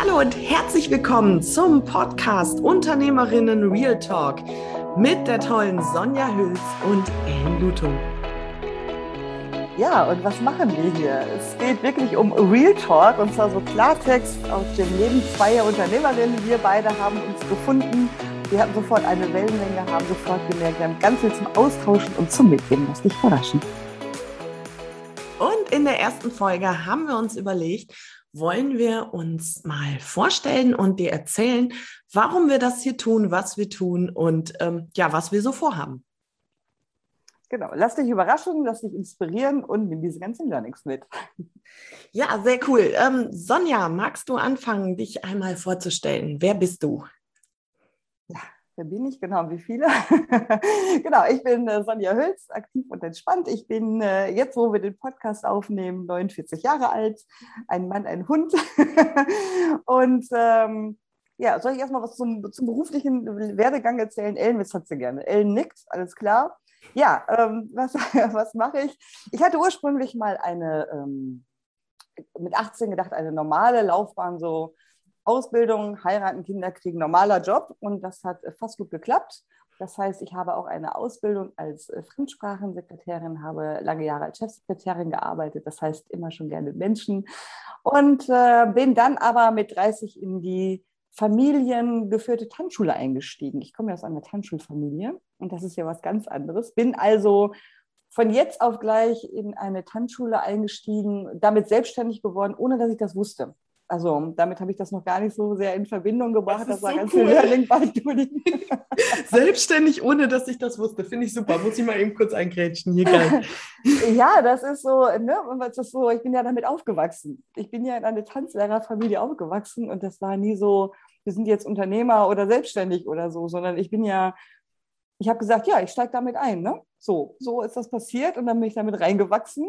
Hallo und herzlich willkommen zum Podcast Unternehmerinnen Real Talk mit der tollen Sonja Hüls und Ellen Lutung. Ja, und was machen wir hier? Es geht wirklich um Real Talk und zwar so Klartext aus dem Leben zweier Unternehmerinnen. Wir beide haben uns gefunden. Wir hatten sofort eine Wellenlänge, haben sofort gemerkt, wir haben ganz viel zum Austauschen und zum Mitgeben. Lass dich überraschen. Und in der ersten Folge haben wir uns überlegt, wollen wir uns mal vorstellen und dir erzählen, warum wir das hier tun, was wir tun und ähm, ja, was wir so vorhaben. Genau, lass dich überraschen, lass dich inspirieren und nimm diese ganzen Learnings mit. Ja, sehr cool. Ähm, Sonja, magst du anfangen, dich einmal vorzustellen? Wer bist du? Wer bin ich? Genau, wie viele? genau, ich bin äh, Sonja Hülz, aktiv und entspannt. Ich bin äh, jetzt, wo wir den Podcast aufnehmen, 49 Jahre alt, ein Mann, ein Hund. und ähm, ja, soll ich erstmal was zum, zum beruflichen Werdegang erzählen? Ellen, was hat sie gerne? Ellen nickt, alles klar. Ja, ähm, was, was mache ich? Ich hatte ursprünglich mal eine, ähm, mit 18 gedacht, eine normale Laufbahn, so Ausbildung, heiraten, Kinder kriegen, normaler Job und das hat fast gut geklappt. Das heißt, ich habe auch eine Ausbildung als äh, Fremdsprachensekretärin, habe lange Jahre als Chefsekretärin gearbeitet, das heißt immer schon gerne mit Menschen und äh, bin dann aber mit 30 in die familiengeführte Tanzschule eingestiegen. Ich komme ja aus einer Tanzschulfamilie und das ist ja was ganz anderes. Bin also von jetzt auf gleich in eine Tanzschule eingestiegen, damit selbstständig geworden, ohne dass ich das wusste. Also damit habe ich das noch gar nicht so sehr in Verbindung gebracht. Das, das war so ganz cool. viel Learning by Doing. Selbstständig, ohne dass ich das wusste. Finde ich super. Muss ich mal eben kurz eingrätschen. Hier geil. ja, das ist so, ne, das ist so, ich bin ja damit aufgewachsen. Ich bin ja in einer Tanzlehrerfamilie aufgewachsen und das war nie so, wir sind jetzt Unternehmer oder selbstständig oder so, sondern ich bin ja, ich habe gesagt, ja, ich steige damit ein. Ne? So, so ist das passiert und dann bin ich damit reingewachsen.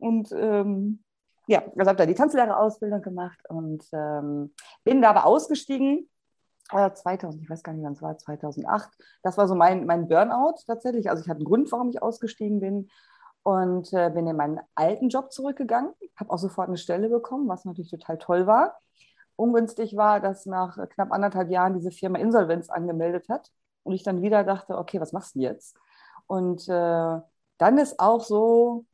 Und ähm, ja, also habe da die Tanzlehrerausbildung gemacht und ähm, bin da aber ausgestiegen. Äh, 2000, ich weiß gar nicht, wann es war, 2008. Das war so mein, mein Burnout tatsächlich. Also ich hatte einen Grund, warum ich ausgestiegen bin und äh, bin in meinen alten Job zurückgegangen. Habe auch sofort eine Stelle bekommen, was natürlich total toll war. Ungünstig war, dass nach knapp anderthalb Jahren diese Firma Insolvenz angemeldet hat und ich dann wieder dachte, okay, was machst du jetzt? Und äh, dann ist auch so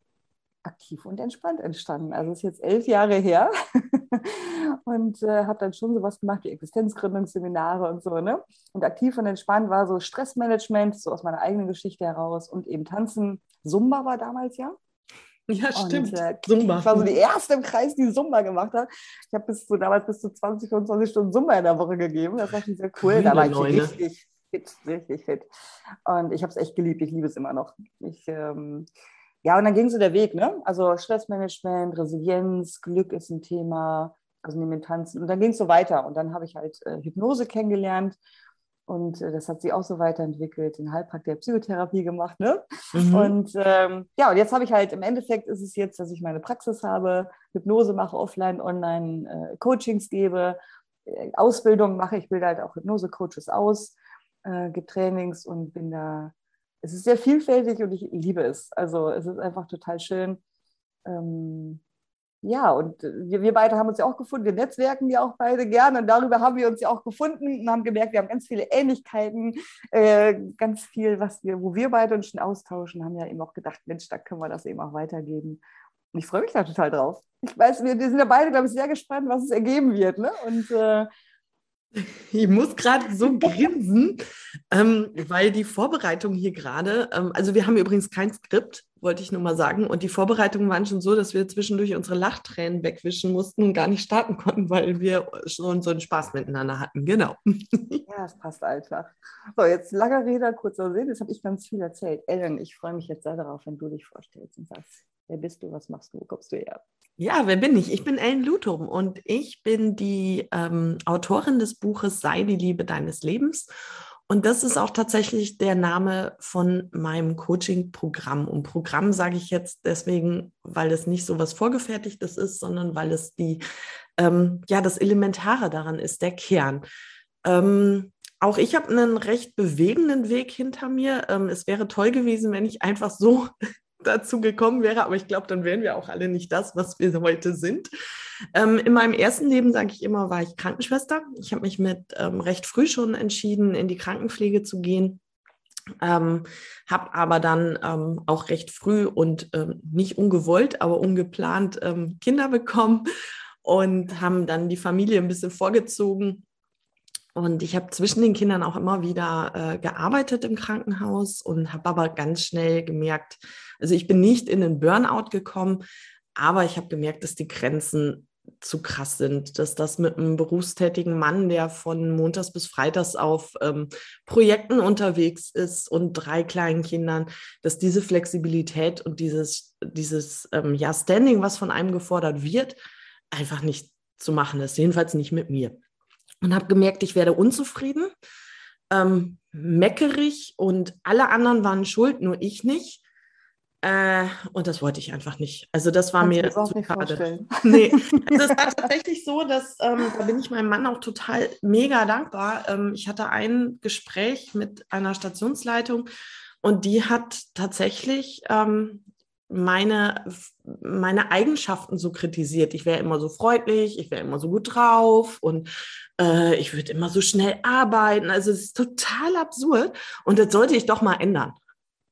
aktiv und entspannt entstanden. Also es ist jetzt elf Jahre her und äh, habe dann schon sowas gemacht wie Existenzgründungsseminare und so. Ne? Und aktiv und entspannt war so Stressmanagement, so aus meiner eigenen Geschichte heraus und eben Tanzen. Zumba war damals ja. Ja, stimmt. Und, äh, Zumba. Ich war so die erste im Kreis, die Zumba gemacht hat. Ich habe bis zu, damals bis zu 20, 25 Stunden Zumba in der Woche gegeben. Das war schon sehr cool. Da war ich richtig fit, richtig fit. Und ich habe es echt geliebt. Ich liebe es immer noch. Ich ähm, ja, und dann ging so der Weg, ne? Also Stressmanagement, Resilienz, Glück ist ein Thema, also neben dem Tanzen. Und dann ging es so weiter. Und dann habe ich halt äh, Hypnose kennengelernt. Und äh, das hat sie auch so weiterentwickelt, den Heilpraktiker Psychotherapie gemacht. Ne? Mhm. Und ähm, ja, und jetzt habe ich halt, im Endeffekt ist es jetzt, dass ich meine Praxis habe, Hypnose mache, offline, online äh, Coachings gebe, äh, Ausbildung mache. Ich bilde halt auch Hypnose-Coaches aus, äh, gebe Trainings und bin da es ist sehr vielfältig und ich liebe es. Also es ist einfach total schön. Ähm, ja, und wir, wir, beide haben uns ja auch gefunden. Wir netzwerken ja auch beide gerne und darüber haben wir uns ja auch gefunden und haben gemerkt, wir haben ganz viele Ähnlichkeiten, äh, ganz viel, was wir, wo wir beide uns schon austauschen, haben ja eben auch gedacht, Mensch, da können wir das eben auch weitergeben. Und ich freue mich da total drauf. Ich weiß, wir, wir sind ja beide, glaube ich, sehr gespannt, was es ergeben wird. Ne? Und äh, ich muss gerade so grinsen, ähm, weil die Vorbereitung hier gerade, ähm, also wir haben übrigens kein Skript, wollte ich nur mal sagen, und die Vorbereitungen waren schon so, dass wir zwischendurch unsere Lachtränen wegwischen mussten und gar nicht starten konnten, weil wir schon so einen Spaß miteinander hatten. Genau. Ja, es passt einfach. So, jetzt langer Rede, kurzer Sinn. Jetzt habe ich ganz viel erzählt. Ellen, ich freue mich jetzt sehr darauf, wenn du dich vorstellst und sagst, wer bist du, was machst du, wo kommst du her? Ja, wer bin ich? Ich bin Ellen Lutum und ich bin die ähm, Autorin des Buches Sei die Liebe deines Lebens. Und das ist auch tatsächlich der Name von meinem Coaching-Programm. Und Programm sage ich jetzt deswegen, weil es nicht so was Vorgefertigtes ist, sondern weil es die, ähm, ja, das Elementare daran ist, der Kern. Ähm, auch ich habe einen recht bewegenden Weg hinter mir. Ähm, es wäre toll gewesen, wenn ich einfach so dazu gekommen wäre, aber ich glaube, dann wären wir auch alle nicht das, was wir heute sind. Ähm, in meinem ersten Leben, sage ich immer, war ich Krankenschwester. Ich habe mich mit ähm, recht früh schon entschieden, in die Krankenpflege zu gehen. Ähm, habe aber dann ähm, auch recht früh und ähm, nicht ungewollt, aber ungeplant ähm, Kinder bekommen und haben dann die Familie ein bisschen vorgezogen und ich habe zwischen den Kindern auch immer wieder äh, gearbeitet im Krankenhaus und habe aber ganz schnell gemerkt, also ich bin nicht in den Burnout gekommen, aber ich habe gemerkt, dass die Grenzen zu krass sind, dass das mit einem berufstätigen Mann, der von Montags bis Freitags auf ähm, Projekten unterwegs ist und drei kleinen Kindern, dass diese Flexibilität und dieses, dieses ähm, ja, Standing, was von einem gefordert wird, einfach nicht zu machen ist, jedenfalls nicht mit mir und habe gemerkt, ich werde unzufrieden, ähm, meckerig und alle anderen waren schuld, nur ich nicht. Äh, und das wollte ich einfach nicht. Also das war Kannst mir zu schade. Nee, also es war tatsächlich so, dass ähm, da bin ich meinem Mann auch total mega dankbar. Ähm, ich hatte ein Gespräch mit einer Stationsleitung und die hat tatsächlich ähm, meine, meine Eigenschaften so kritisiert. Ich wäre immer so freundlich, ich wäre immer so gut drauf und äh, ich würde immer so schnell arbeiten. Also es ist total absurd und das sollte ich doch mal ändern.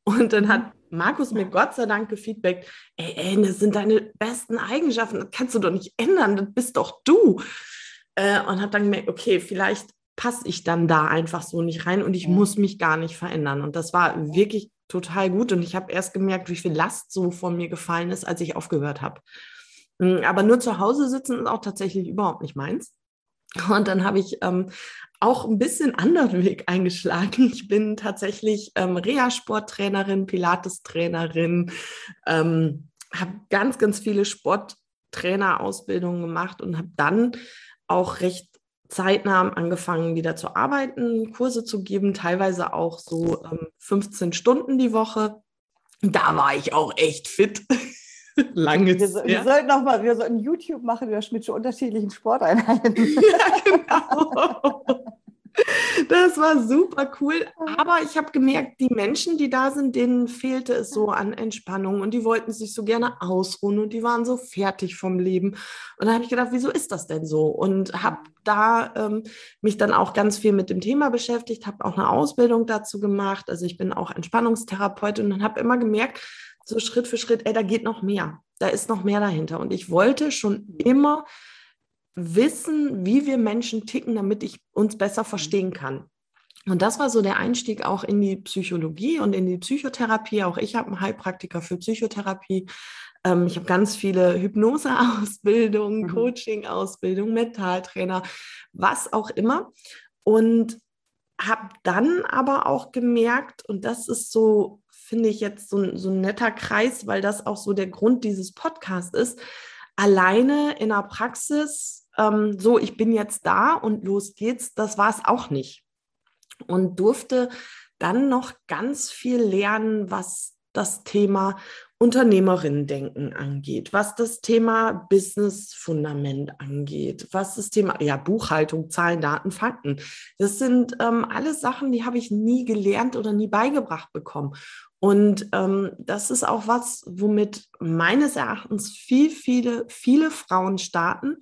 Und dann hat Markus mir Gott sei Dank gefeedbackt, ey, ey, das sind deine besten Eigenschaften, das kannst du doch nicht ändern, das bist doch du. Äh, und habe dann gemerkt, okay, vielleicht passe ich dann da einfach so nicht rein und ich ja. muss mich gar nicht verändern. Und das war wirklich total gut. Und ich habe erst gemerkt, wie viel Last so von mir gefallen ist, als ich aufgehört habe. Hm, aber nur zu Hause sitzen ist auch tatsächlich überhaupt nicht meins. Und dann habe ich ähm, auch ein bisschen anderen Weg eingeschlagen. Ich bin tatsächlich ähm, Reha-Sporttrainerin, Pilates-Trainerin, ähm, habe ganz, ganz viele Sporttrainerausbildungen gemacht und habe dann auch recht zeitnah angefangen, wieder zu arbeiten, Kurse zu geben, teilweise auch so ähm, 15 Stunden die Woche. Da war ich auch echt fit. Lange wir, wir sollten noch mal, wir sollten YouTube machen über mit unterschiedlichen Sporteinheiten. ja, genau. Das war super cool. Aber ich habe gemerkt, die Menschen, die da sind, denen fehlte es so an Entspannung und die wollten sich so gerne ausruhen und die waren so fertig vom Leben. Und da habe ich gedacht, wieso ist das denn so? Und habe da ähm, mich dann auch ganz viel mit dem Thema beschäftigt, habe auch eine Ausbildung dazu gemacht. Also ich bin auch Entspannungstherapeutin und habe immer gemerkt, so Schritt für Schritt, ey, da geht noch mehr. Da ist noch mehr dahinter. Und ich wollte schon immer wissen, wie wir Menschen ticken, damit ich uns besser mhm. verstehen kann. Und das war so der Einstieg auch in die Psychologie und in die Psychotherapie. Auch ich habe einen Heilpraktiker für Psychotherapie. Ähm, ich habe ganz viele Hypnoseausbildungen, mhm. Coaching-Ausbildungen, Mentaltrainer, was auch immer. Und habe dann aber auch gemerkt, und das ist so, finde ich jetzt so, so ein netter Kreis, weil das auch so der Grund dieses Podcasts ist, alleine in der Praxis ähm, so, ich bin jetzt da und los geht's, das war es auch nicht. Und durfte dann noch ganz viel lernen, was das Thema Unternehmerinnen-Denken angeht, was das Thema Business-Fundament angeht, was das Thema ja, Buchhaltung, Zahlen, Daten, Fakten. Das sind ähm, alles Sachen, die habe ich nie gelernt oder nie beigebracht bekommen. Und ähm, das ist auch was, womit meines Erachtens viel, viele, viele Frauen starten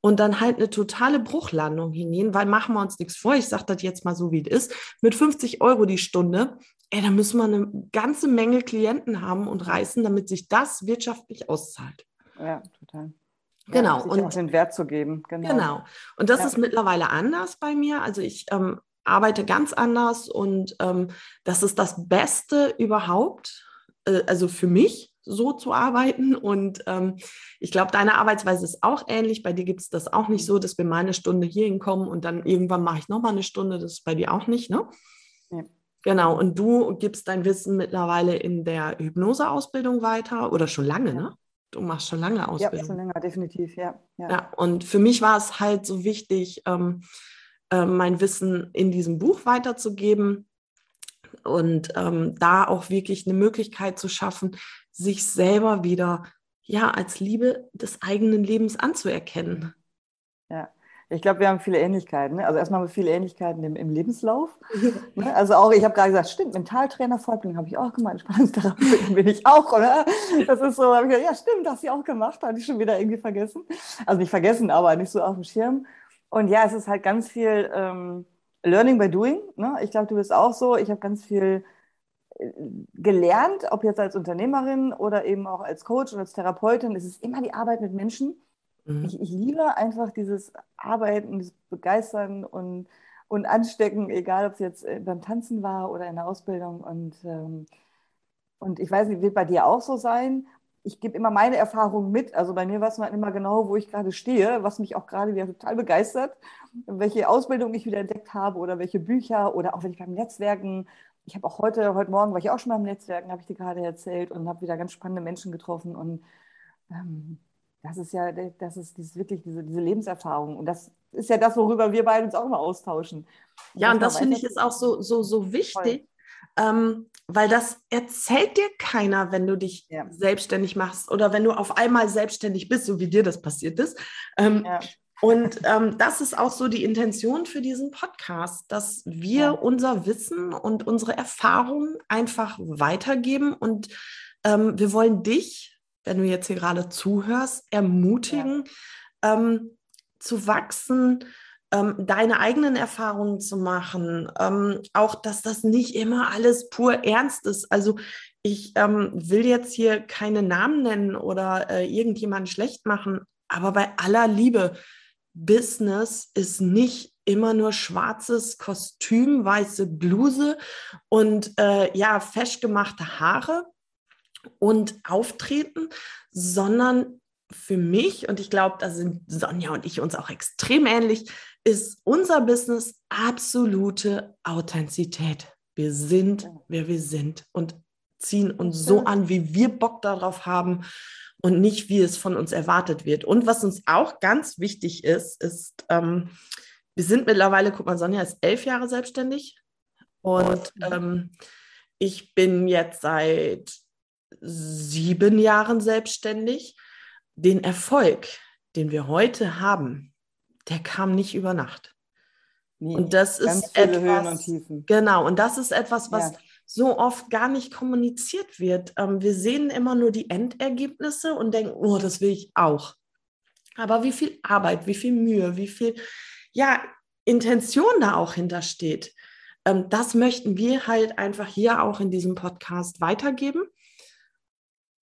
und dann halt eine totale Bruchlandung hingehen, weil machen wir uns nichts vor, ich sage das jetzt mal so, wie es ist, mit 50 Euro die Stunde, ey, da müssen wir eine ganze Menge Klienten haben und reißen, damit sich das wirtschaftlich auszahlt. Ja, total. Genau. Ja, und den Wert zu geben. Genau. genau. Und das ja. ist mittlerweile anders bei mir. Also ich ähm, arbeite ganz anders und ähm, das ist das Beste überhaupt, äh, also für mich so zu arbeiten. Und ähm, ich glaube, deine Arbeitsweise ist auch ähnlich. Bei dir gibt es das auch nicht so, dass wir mal eine Stunde hier hinkommen und dann irgendwann mache ich nochmal eine Stunde. Das ist bei dir auch nicht, ne? Ja. Genau, und du gibst dein Wissen mittlerweile in der Hypnoseausbildung weiter oder schon lange, ne? Du machst schon lange Ausbildung. Ja, schon länger, definitiv, ja. Ja, ja und für mich war es halt so wichtig, ähm, äh, mein Wissen in diesem Buch weiterzugeben und ähm, da auch wirklich eine Möglichkeit zu schaffen, sich selber wieder ja als Liebe des eigenen Lebens anzuerkennen. Ja, Ich glaube, wir haben viele Ähnlichkeiten. Ne? Also erstmal haben wir viele Ähnlichkeiten im, im Lebenslauf. Ne? Also auch, ich habe gerade gesagt, stimmt, Mentaltrainer, Fortbildung habe ich auch gemacht, Entspannungstherapeutin bin ich auch, oder? Das ist so, habe ich gedacht, ja stimmt, das hast du auch gemacht, hatte ich schon wieder irgendwie vergessen. Also nicht vergessen, aber nicht so auf dem Schirm. Und ja, es ist halt ganz viel ähm, Learning by Doing. Ne? Ich glaube, du bist auch so. Ich habe ganz viel äh, gelernt, ob jetzt als Unternehmerin oder eben auch als Coach und als Therapeutin. Es ist immer die Arbeit mit Menschen. Mhm. Ich, ich, liebe einfach dieses Arbeiten, dieses Begeistern und, und Anstecken, egal ob es jetzt äh, beim Tanzen war oder in der Ausbildung. Und, ähm, und ich weiß nicht, wird bei dir auch so sein? Ich gebe immer meine Erfahrungen mit. Also bei mir weiß man immer genau, wo ich gerade stehe, was mich auch gerade wieder total begeistert, welche Ausbildung ich wieder entdeckt habe oder welche Bücher oder auch wenn ich beim Netzwerken ich habe auch heute, heute Morgen war ich auch schon mal im Netzwerken, habe ich dir gerade erzählt und habe wieder ganz spannende Menschen getroffen. Und ähm, das ist ja, das ist dieses, wirklich diese, diese Lebenserfahrung. Und das ist ja das, worüber wir beide uns auch immer austauschen. Ja, und das finde ich ist auch so, so, so wichtig, ähm, weil das erzählt dir keiner, wenn du dich ja. selbstständig machst oder wenn du auf einmal selbstständig bist, so wie dir das passiert ist. Ähm, ja. Und ähm, das ist auch so die Intention für diesen Podcast, dass wir ja. unser Wissen und unsere Erfahrungen einfach weitergeben. Und ähm, wir wollen dich wenn du jetzt hier gerade zuhörst, ermutigen, ähm, zu wachsen, ähm, deine eigenen Erfahrungen zu machen, ähm, auch dass das nicht immer alles pur ernst ist. Also ich ähm, will jetzt hier keine Namen nennen oder äh, irgendjemanden schlecht machen, aber bei aller Liebe, Business ist nicht immer nur schwarzes Kostüm, weiße Bluse und äh, ja, fesch gemachte Haare und auftreten, sondern für mich, und ich glaube, da sind Sonja und ich uns auch extrem ähnlich, ist unser Business absolute Authentizität. Wir sind, wer wir sind und ziehen uns so an, wie wir Bock darauf haben und nicht, wie es von uns erwartet wird. Und was uns auch ganz wichtig ist, ist, ähm, wir sind mittlerweile, guck mal, Sonja ist elf Jahre selbstständig und ähm, ich bin jetzt seit sieben Jahren selbstständig. Den Erfolg, den wir heute haben, der kam nicht über Nacht. Nee, und das ist etwas, genau, und das ist etwas, was ja. so oft gar nicht kommuniziert wird. Ähm, wir sehen immer nur die Endergebnisse und denken, oh, das will ich auch. Aber wie viel Arbeit, wie viel Mühe, wie viel ja, Intention da auch hintersteht, ähm, das möchten wir halt einfach hier auch in diesem Podcast weitergeben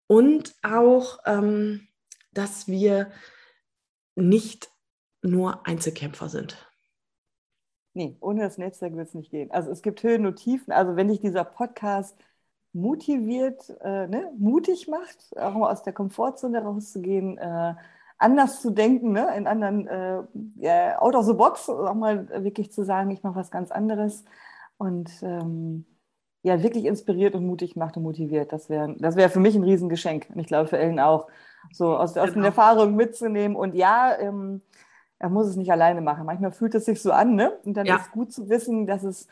und auch, ähm, dass wir nicht nur Einzelkämpfer sind. Nee, ohne das Netzwerk wird es nicht gehen. Also es gibt Höhen und Tiefen. Also wenn dich dieser Podcast motiviert, äh, ne, mutig macht, auch mal aus der Komfortzone rauszugehen, äh, anders zu denken, ne, in anderen, äh, yeah, out of the box, auch mal wirklich zu sagen, ich mache was ganz anderes. Und ähm, ja wirklich inspiriert und mutig macht und motiviert. Das wäre das wär für mich ein Riesengeschenk. Und ich glaube für Ellen auch, so aus, aus genau. den Erfahrungen mitzunehmen. Und ja, ähm, er muss es nicht alleine machen. Manchmal fühlt es sich so an, ne? Und dann ja. ist gut zu wissen, dass es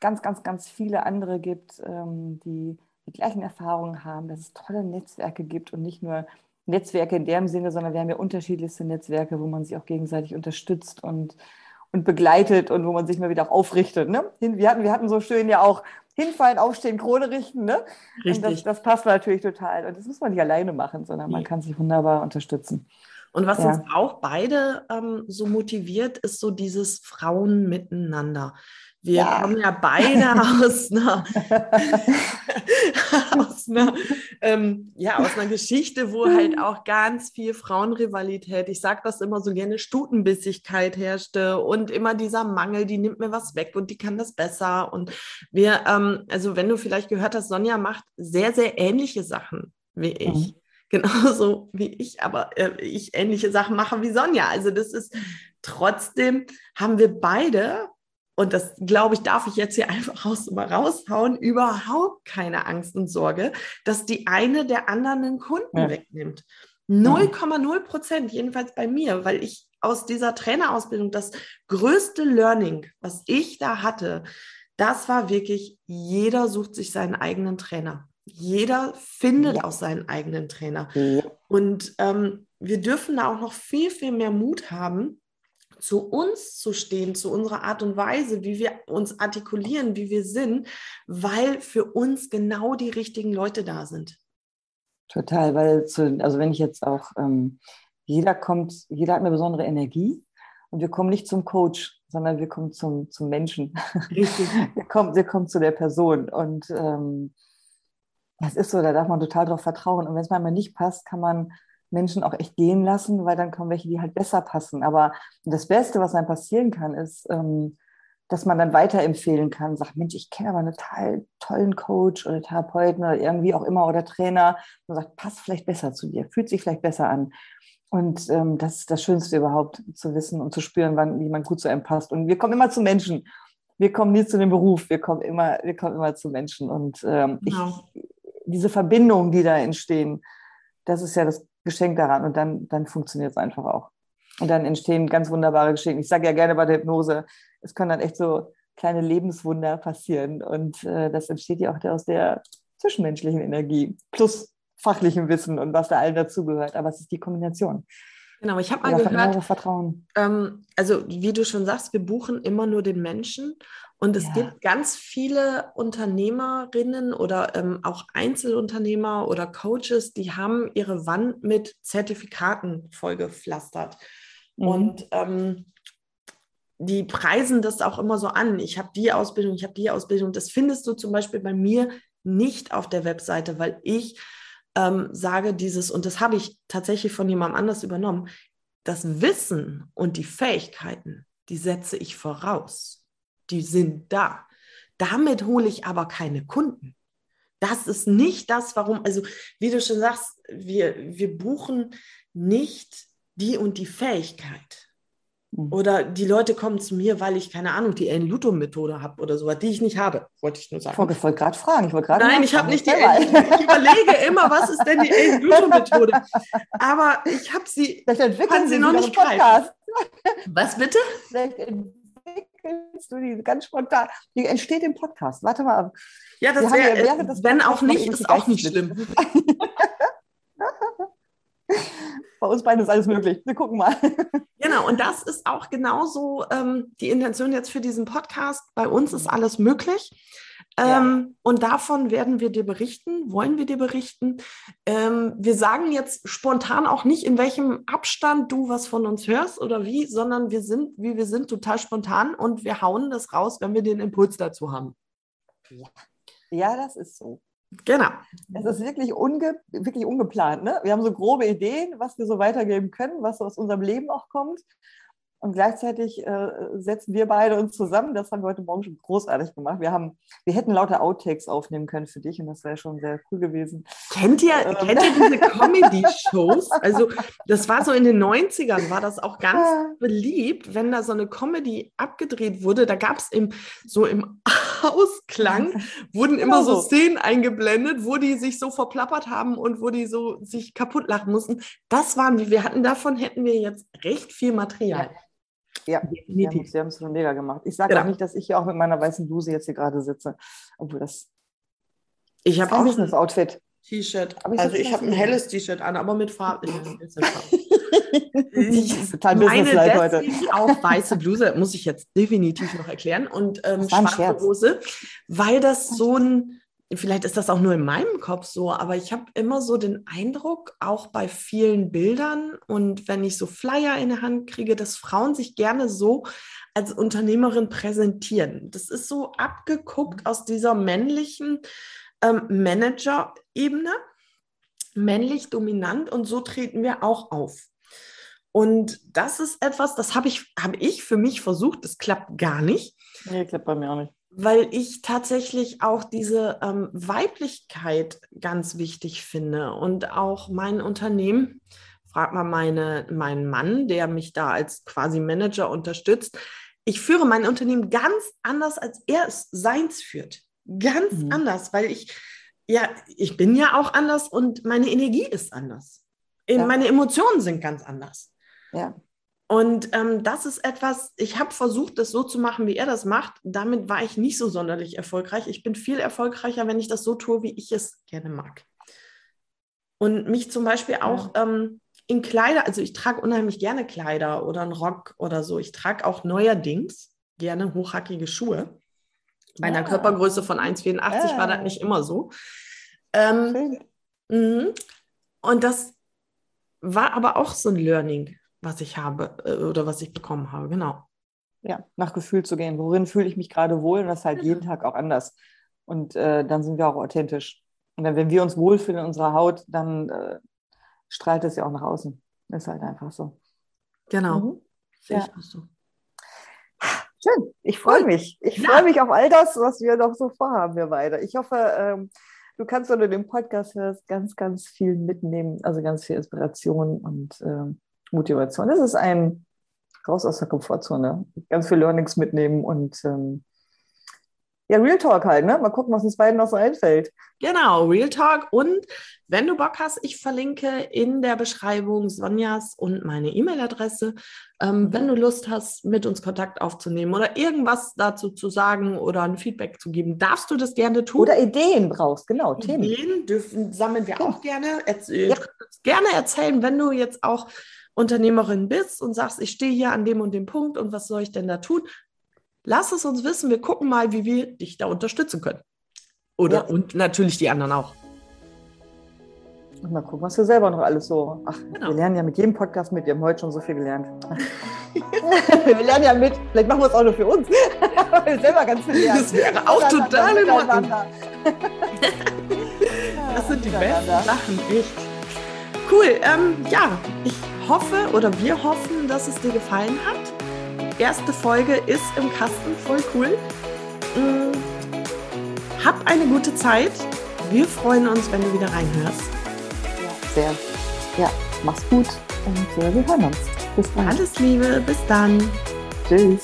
ganz, ganz, ganz viele andere gibt, ähm, die die gleichen Erfahrungen haben, dass es tolle Netzwerke gibt und nicht nur Netzwerke in dem Sinne, sondern wir haben ja unterschiedlichste Netzwerke, wo man sich auch gegenseitig unterstützt und, und begleitet und wo man sich mal wieder auch aufrichtet. Ne? Wir, hatten, wir hatten so schön ja auch hinfallen, aufstehen, Krone richten. Ne? Richtig. Das, das passt natürlich total. Und das muss man nicht alleine machen, sondern man kann sich wunderbar unterstützen. Und was ja. uns auch beide ähm, so motiviert, ist so dieses Frauen miteinander. Wir ja. kommen ja beide aus einer, aus, einer ähm, ja, aus einer Geschichte, wo halt auch ganz viel Frauenrivalität, ich sage das immer so gerne, Stutenbissigkeit herrschte und immer dieser Mangel, die nimmt mir was weg und die kann das besser. Und wir, ähm, also wenn du vielleicht gehört hast, Sonja macht sehr, sehr ähnliche Sachen wie ich. Mhm genauso wie ich, aber äh, ich ähnliche Sachen mache wie Sonja. Also das ist trotzdem, haben wir beide und das glaube ich, darf ich jetzt hier einfach raus, mal raushauen, überhaupt keine Angst und Sorge, dass die eine der anderen einen Kunden ja. wegnimmt. 0,0 Prozent, jedenfalls bei mir, weil ich aus dieser Trainerausbildung das größte Learning, was ich da hatte, das war wirklich, jeder sucht sich seinen eigenen Trainer. Jeder findet ja. auch seinen eigenen Trainer. Ja. Und ähm, wir dürfen da auch noch viel, viel mehr Mut haben, zu uns zu stehen, zu unserer Art und Weise, wie wir uns artikulieren, wie wir sind, weil für uns genau die richtigen Leute da sind. Total, weil zu, also wenn ich jetzt auch, ähm, jeder kommt, jeder hat eine besondere Energie und wir kommen nicht zum Coach, sondern wir kommen zum, zum Menschen. Richtig. wir, kommen, wir kommen zu der Person und ähm, das ist so, da darf man total drauf vertrauen. Und wenn es manchmal nicht passt, kann man Menschen auch echt gehen lassen, weil dann kommen welche, die halt besser passen. Aber das Beste, was einem passieren kann, ist, ähm, dass man dann weiterempfehlen kann, sagt, Mensch, ich kenne aber einen total tollen Coach oder Therapeuten oder irgendwie auch immer oder Trainer und sagt, passt vielleicht besser zu dir, fühlt sich vielleicht besser an. Und ähm, das ist das Schönste überhaupt, zu wissen und zu spüren, wann, wie man gut zu einem passt. Und wir kommen immer zu Menschen. Wir kommen nie zu dem Beruf, wir kommen immer, wir kommen immer zu Menschen. Und ähm, genau. ich, diese Verbindungen, die da entstehen, das ist ja das Geschenk daran. Und dann, dann funktioniert es einfach auch. Und dann entstehen ganz wunderbare Geschenke. Ich sage ja gerne bei der Hypnose, es können dann echt so kleine Lebenswunder passieren. Und äh, das entsteht ja auch aus der zwischenmenschlichen Energie plus fachlichem Wissen und was da allen dazugehört. Aber es ist die Kombination. Genau, ich habe mal gehört, Vertrauen. Ähm, also wie du schon sagst, wir buchen immer nur den Menschen und es ja. gibt ganz viele Unternehmerinnen oder ähm, auch Einzelunternehmer oder Coaches, die haben ihre Wand mit Zertifikaten vollgepflastert. Mhm. Und ähm, die preisen das auch immer so an. Ich habe die Ausbildung, ich habe die Ausbildung. Das findest du zum Beispiel bei mir nicht auf der Webseite, weil ich ähm, sage dieses, und das habe ich tatsächlich von jemandem anders übernommen, das Wissen und die Fähigkeiten, die setze ich voraus die sind da. Damit hole ich aber keine Kunden. Das ist nicht das, warum, also wie du schon sagst, wir, wir buchen nicht die und die Fähigkeit. Mhm. Oder die Leute kommen zu mir, weil ich, keine Ahnung, die Ellen-Luto-Methode habe oder so, die ich nicht habe, wollte ich nur sagen. Ich wollte gerade fragen. Ich wollte Nein, ich habe nicht die Ellen, Ich überlege immer, was ist denn die Ellen-Luto-Methode? Aber ich habe sie, kann sie noch nicht greifen. Was bitte? Vielleicht entwickelst du die ganz spontan. Die entsteht im Podcast. Warte mal. Ja, das wäre, wär, das wenn auch nicht, ist auch nicht schlimm. Bei uns beiden ist alles möglich. Wir gucken mal. Genau, und das ist auch genauso ähm, die Intention jetzt für diesen Podcast. Bei uns ist alles möglich. Ähm, ja. Und davon werden wir dir berichten, wollen wir dir berichten. Ähm, wir sagen jetzt spontan auch nicht, in welchem Abstand du was von uns hörst oder wie, sondern wir sind, wie wir sind, total spontan und wir hauen das raus, wenn wir den Impuls dazu haben. Ja, ja das ist so. Genau. Es ist wirklich, unge wirklich ungeplant. Ne? Wir haben so grobe Ideen, was wir so weitergeben können, was so aus unserem Leben auch kommt. Und gleichzeitig äh, setzen wir beide uns zusammen. Das haben wir heute Morgen schon großartig gemacht. Wir, haben, wir hätten lauter Outtakes aufnehmen können für dich und das wäre schon sehr cool gewesen. Kennt ihr, ähm. kennt ihr diese Comedy-Shows? Also, das war so in den 90ern, war das auch ganz beliebt, wenn da so eine Comedy abgedreht wurde. Da gab es so im Ausklang, wurden immer genau so Szenen eingeblendet, wo die sich so verplappert haben und wo die so sich kaputt lachen mussten. Das waren wir. Wir hatten davon, hätten wir jetzt recht viel Material. Ja. Ja, definitiv. Sie haben es schon mega gemacht. Ich sage genau. auch nicht, dass ich hier auch mit meiner weißen Bluse jetzt hier gerade sitze, obwohl das. Ich habe auch ein Outfit. T-Shirt. Also ich habe ein helles T-Shirt an, aber mit Farbe. ich total meine heute. auch weiße Bluse, muss ich jetzt definitiv noch erklären. Und ähm, schwarze Hose, weil das so ein vielleicht ist das auch nur in meinem Kopf so, aber ich habe immer so den Eindruck, auch bei vielen Bildern und wenn ich so Flyer in der Hand kriege, dass Frauen sich gerne so als Unternehmerin präsentieren. Das ist so abgeguckt aus dieser männlichen ähm, Manager-Ebene, männlich dominant und so treten wir auch auf. Und das ist etwas, das habe ich, hab ich für mich versucht, das klappt gar nicht. Nee, klappt bei mir auch nicht weil ich tatsächlich auch diese ähm, Weiblichkeit ganz wichtig finde und auch mein Unternehmen, frag mal meine, meinen Mann, der mich da als quasi Manager unterstützt. Ich führe mein Unternehmen ganz anders, als er es seins führt. Ganz mhm. anders, weil ich, ja, ich bin ja auch anders und meine Energie ist anders. Ja. Meine Emotionen sind ganz anders. Ja. Und ähm, das ist etwas, ich habe versucht, das so zu machen, wie er das macht. Damit war ich nicht so sonderlich erfolgreich. Ich bin viel erfolgreicher, wenn ich das so tue, wie ich es gerne mag. Und mich zum Beispiel auch ja. ähm, in Kleider, also ich trage unheimlich gerne Kleider oder einen Rock oder so. Ich trage auch neuerdings gerne hochhackige Schuhe. Bei einer Körpergröße von 1,84 ja. war das nicht immer so. Ähm, mhm. und das war aber auch so ein Learning, was ich habe äh, oder was ich bekommen habe, genau. Ja, nach Gefühl zu gehen. Worin fühle ich mich gerade wohl? Und das halt jeden Tag auch anders. Und äh, dann sind wir auch authentisch. Und dann, wenn wir uns wohlfühlen in unserer Haut, dann äh, strahlt es ja auch nach außen. Das ist halt einfach so. Genau. Mhm. Sehe ja. ich auch so. Schön. Ich freue mich. Ich freue mich auf all das, was wir noch so vorhaben, wir beide. Ich hoffe, ähm, du kannst, wenn du den Podcast hörst, ganz, ganz viel mitnehmen, also ganz viel Inspiration und ähm, Motivation. Das ist ein raus aus der Komfortzone, ganz viel Learnings mitnehmen und ähm, ja, Real Talk halt, ne? Mal gucken, was uns beiden noch so einfällt. Genau, Real Talk. Und wenn du Bock hast, ich verlinke in der Beschreibung Sonjas und meine E-Mail-Adresse. Ähm, wenn du Lust hast, mit uns Kontakt aufzunehmen oder irgendwas dazu zu sagen oder ein Feedback zu geben, darfst du das gerne tun. Oder Ideen brauchst, genau. Themen. Ideen dürfen, sammeln wir auch gerne. Erzähl, ja. Gerne erzählen, wenn du jetzt auch Unternehmerin bist und sagst, ich stehe hier an dem und dem Punkt und was soll ich denn da tun? Lass es uns wissen. Wir gucken mal, wie wir dich da unterstützen können. Oder ja. und natürlich die anderen auch. Und mal gucken, was wir selber noch alles so. Ach, genau. wir lernen ja mit jedem Podcast mit. Wir haben heute schon so viel gelernt. wir lernen ja mit. Vielleicht machen wir es auch nur für uns. wir selber ganz viel lernen. Das wäre auch total in Ordnung. das sind die besten Sachen, echt. Cool. Ähm, ja, ich hoffe oder wir hoffen, dass es dir gefallen hat erste Folge ist im Kasten, voll cool. Mm, hab eine gute Zeit. Wir freuen uns, wenn du wieder reinhörst. Ja, sehr. Ja, mach's gut und äh, wir hören uns. Bis dann. Alles Liebe, bis dann. Tschüss.